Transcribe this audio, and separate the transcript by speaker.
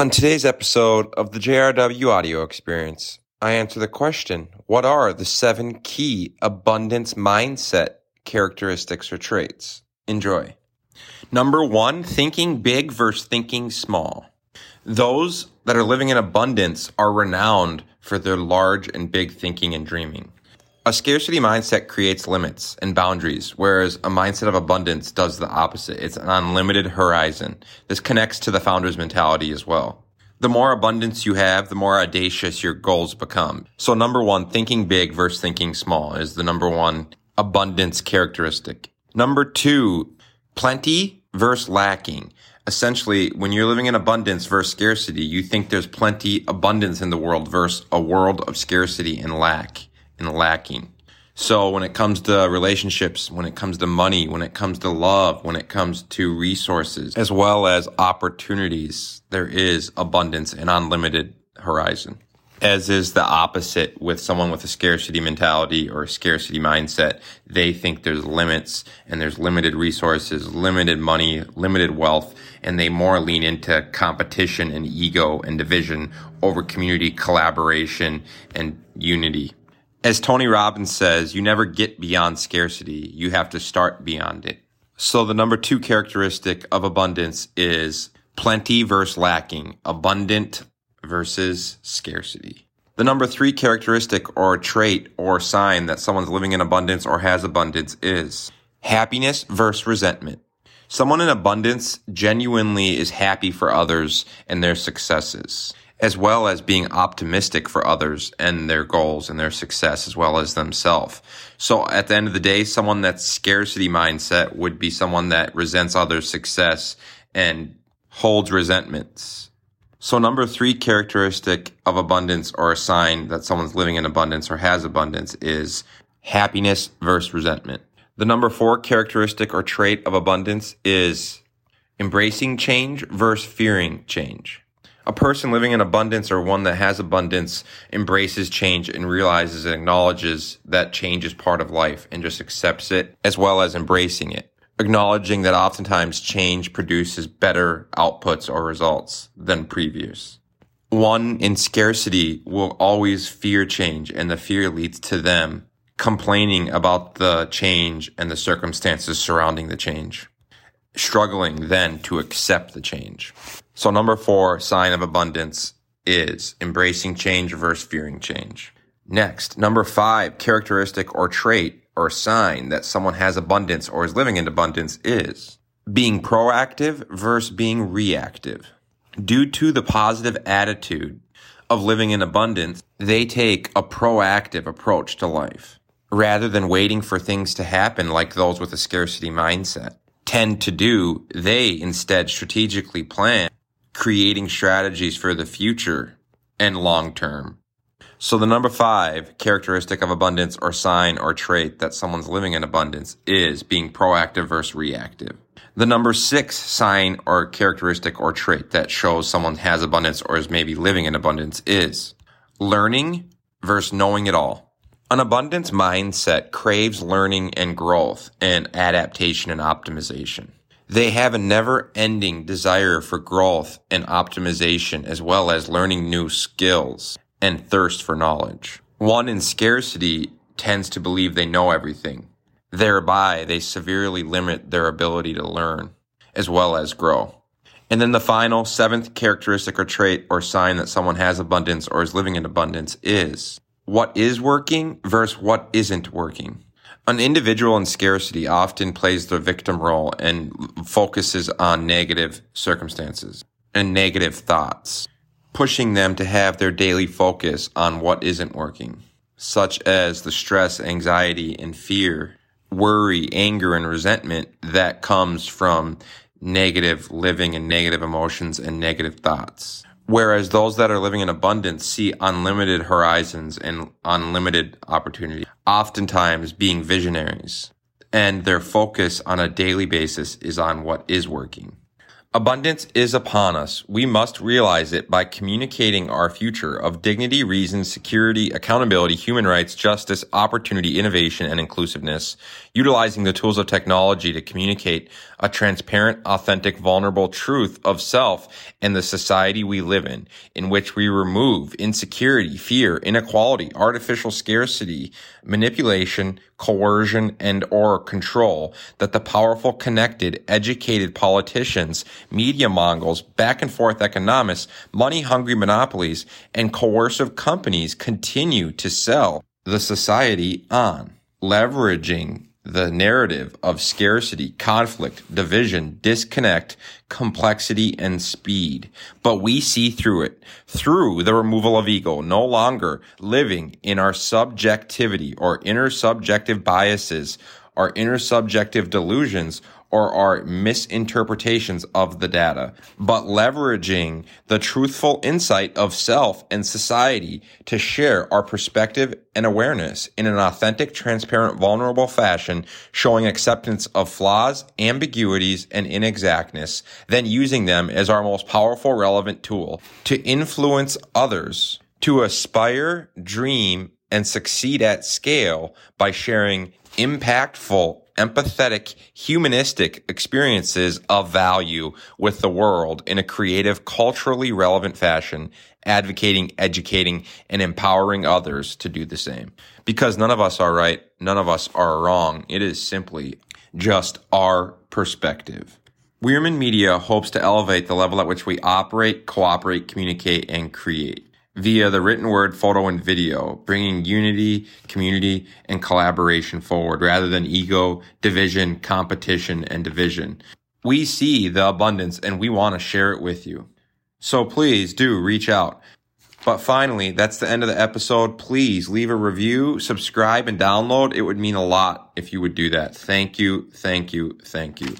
Speaker 1: On today's episode of the JRW audio experience, I answer the question What are the seven key abundance mindset characteristics or traits? Enjoy. Number one, thinking big versus thinking small. Those that are living in abundance are renowned for their large and big thinking and dreaming. A scarcity mindset creates limits and boundaries, whereas a mindset of abundance does the opposite. It's an unlimited horizon. This connects to the founder's mentality as well. The more abundance you have, the more audacious your goals become. So number one, thinking big versus thinking small is the number one abundance characteristic. Number two, plenty versus lacking. Essentially, when you're living in abundance versus scarcity, you think there's plenty abundance in the world versus a world of scarcity and lack and lacking. So when it comes to relationships, when it comes to money, when it comes to love, when it comes to resources, as well as opportunities, there is abundance and unlimited horizon. As is the opposite with someone with a scarcity mentality or scarcity mindset. They think there's limits and there's limited resources, limited money, limited wealth, and they more lean into competition and ego and division over community collaboration and unity. As Tony Robbins says, you never get beyond scarcity. You have to start beyond it. So the number two characteristic of abundance is plenty versus lacking, abundant versus scarcity. The number three characteristic or trait or sign that someone's living in abundance or has abundance is happiness versus resentment. Someone in abundance genuinely is happy for others and their successes as well as being optimistic for others and their goals and their success as well as themselves. So at the end of the day, someone that's scarcity mindset would be someone that resents others' success and holds resentments. So number three characteristic of abundance or a sign that someone's living in abundance or has abundance is happiness versus resentment. The number four characteristic or trait of abundance is embracing change versus fearing change a person living in abundance or one that has abundance embraces change and realizes and acknowledges that change is part of life and just accepts it as well as embracing it. Acknowledging that oftentimes change produces better outputs or results than previous. One in scarcity will always fear change and the fear leads to them complaining about the change and the circumstances surrounding the change. Struggling then to accept the change. So number four, sign of abundance is embracing change versus fearing change. Next, number five, characteristic or trait or sign that someone has abundance or is living in abundance is being proactive versus being reactive. Due to the positive attitude of living in abundance, they take a proactive approach to life rather than waiting for things to happen like those with a scarcity mindset tend to do. They instead strategically plan creating strategies for the future and long term. So the number five characteristic of abundance or sign or trait that someone's living in abundance is being proactive versus reactive. The number six sign or characteristic or trait that shows someone has abundance or is maybe living in abundance is learning versus knowing it all. An abundance mindset craves learning and growth and adaptation and optimization. They have a never ending desire for growth and optimization as well as learning new skills and thirst for knowledge. One in scarcity tends to believe they know everything. Thereby, they severely limit their ability to learn as well as grow. And then the final seventh characteristic or trait or sign that someone has abundance or is living in abundance is what is working versus what isn't working. An individual in scarcity often plays the victim role and focuses on negative circumstances and negative thoughts, pushing them to have their daily focus on what isn't working, such as the stress, anxiety, and fear, worry, anger, and resentment that comes from negative living and negative emotions and negative thoughts. Whereas those that are living in abundance see unlimited horizons and unlimited opportunity, oftentimes being visionaries. And their focus on a daily basis is on what is working. Abundance is upon us. We must realize it by communicating our future of dignity, reason, security, accountability, human rights, justice, opportunity, innovation, and inclusiveness, utilizing the tools of technology to communicate a transparent, authentic, vulnerable truth of self and the society we live in, in which we remove insecurity, fear, inequality, artificial scarcity, manipulation, coercion, and or control that the powerful, connected, educated politicians, media mongols, back and forth economists, money hungry monopolies, and coercive companies continue to sell the society on, leveraging the narrative of scarcity, conflict, division, disconnect, complexity, and speed. But we see through it, through the removal of ego, no longer living in our subjectivity or inner subjective biases, our inner subjective delusions, or our misinterpretations of the data, but leveraging the truthful insight of self and society to share our perspective and awareness in an authentic, transparent, vulnerable fashion, showing acceptance of flaws, ambiguities, and inexactness, then using them as our most powerful, relevant tool to influence others to aspire, dream, and succeed at scale by sharing impactful empathetic, humanistic experiences of value with the world in a creative, culturally relevant fashion, advocating, educating, and empowering others to do the same. Because none of us are right, none of us are wrong. It is simply just our perspective. Wierman Media hopes to elevate the level at which we operate, cooperate, communicate, and create via the written word, photo, and video, bringing unity, community, and collaboration forward rather than ego, division, competition, and division. We see the abundance and we want to share it with you. So please do reach out. But finally, that's the end of the episode. Please leave a review, subscribe, and download. It would mean a lot if you would do that. Thank you, thank you, thank you.